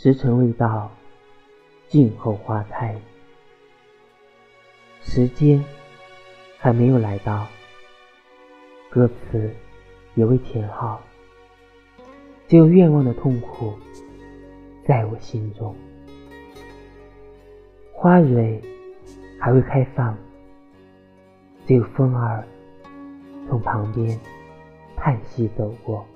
时辰未到静候花开。时间还没有来到歌词也未填好只有愿望的痛苦在我心中。花蕊还未开放只有风儿从旁边叹息走过。